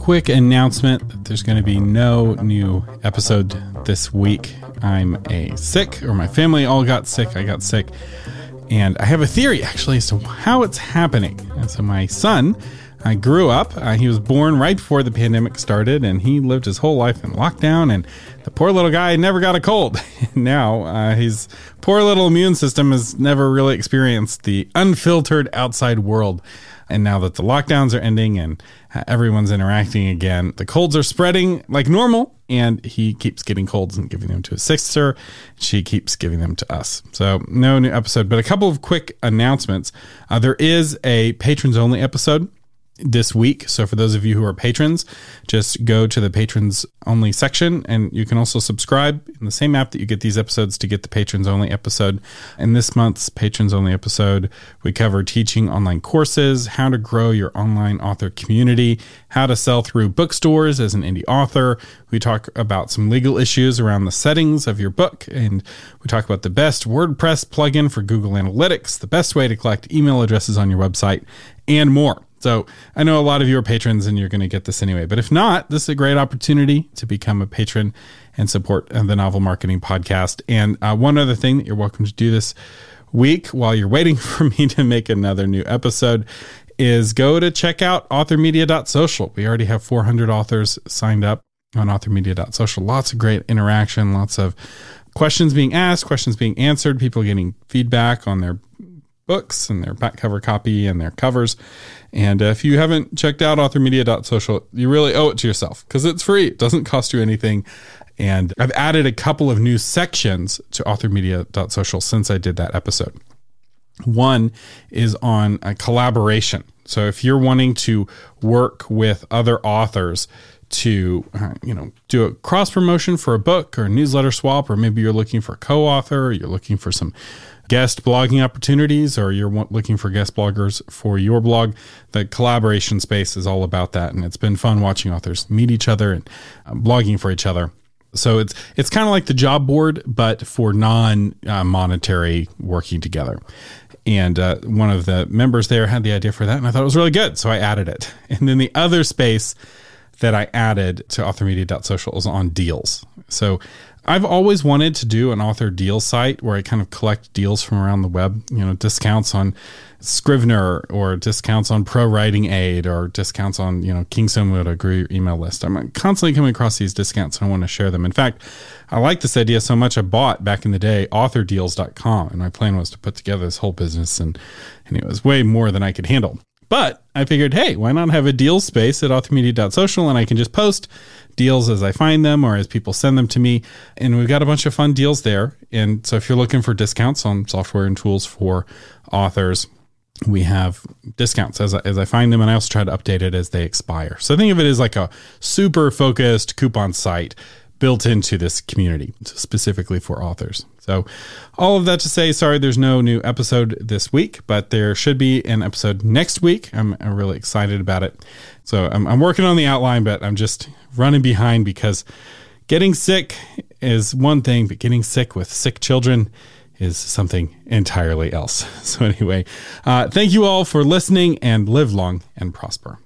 quick announcement that there's going to be no new episode this week. I'm a sick, or my family all got sick. I got sick. And I have a theory actually as to how it's happening. And so my son, I grew up. Uh, he was born right before the pandemic started, and he lived his whole life in lockdown. And the poor little guy never got a cold. now uh, his poor little immune system has never really experienced the unfiltered outside world. And now that the lockdowns are ending and everyone's interacting again, the colds are spreading like normal. And he keeps getting colds and giving them to his sister. She keeps giving them to us. So, no new episode, but a couple of quick announcements. Uh, there is a patrons only episode this week. So for those of you who are patrons, just go to the patrons only section and you can also subscribe in the same app that you get these episodes to get the patrons only episode. In this month's patrons only episode, we cover teaching online courses, how to grow your online author community, how to sell through bookstores as an indie author. We talk about some legal issues around the settings of your book and we talk about the best WordPress plugin for Google Analytics, the best way to collect email addresses on your website and more. So I know a lot of you are patrons and you're going to get this anyway. But if not, this is a great opportunity to become a patron and support the Novel Marketing Podcast. And uh, one other thing that you're welcome to do this week while you're waiting for me to make another new episode is go to check out authormedia.social. We already have 400 authors signed up on authormedia.social. Lots of great interaction, lots of questions being asked, questions being answered, people getting feedback on their books and their back cover copy and their covers. And if you haven't checked out authormedia.social, you really owe it to yourself because it's free. It doesn't cost you anything. And I've added a couple of new sections to authormedia.social since I did that episode. One is on a collaboration. So if you're wanting to work with other authors to uh, you know do a cross promotion for a book or a newsletter swap or maybe you're looking for a co-author or you're looking for some guest blogging opportunities or you're looking for guest bloggers for your blog, the collaboration space is all about that. And it's been fun watching authors meet each other and uh, blogging for each other. So it's it's kind of like the job board, but for non uh, monetary working together. And uh, one of the members there had the idea for that, and I thought it was really good, so I added it. And then the other space that I added to authormedia.social is on deals. So I've always wanted to do an author deal site where I kind of collect deals from around the web, you know, discounts on Scrivener or discounts on Pro Writing Aid or discounts on, you know, King grow your email list. I'm constantly coming across these discounts and I want to share them. In fact, I like this idea so much I bought back in the day authordeals.com and my plan was to put together this whole business and, and it was way more than I could handle. But I figured, hey, why not have a deal space at authormedia.social and I can just post deals as I find them or as people send them to me. And we've got a bunch of fun deals there. And so if you're looking for discounts on software and tools for authors, we have discounts as I, as I find them, and I also try to update it as they expire. So think of it as like a super focused coupon site built into this community specifically for authors. So, all of that to say, sorry, there's no new episode this week, but there should be an episode next week. I'm, I'm really excited about it. So, I'm, I'm working on the outline, but I'm just running behind because getting sick is one thing, but getting sick with sick children is something entirely else. So, anyway, uh, thank you all for listening and live long and prosper.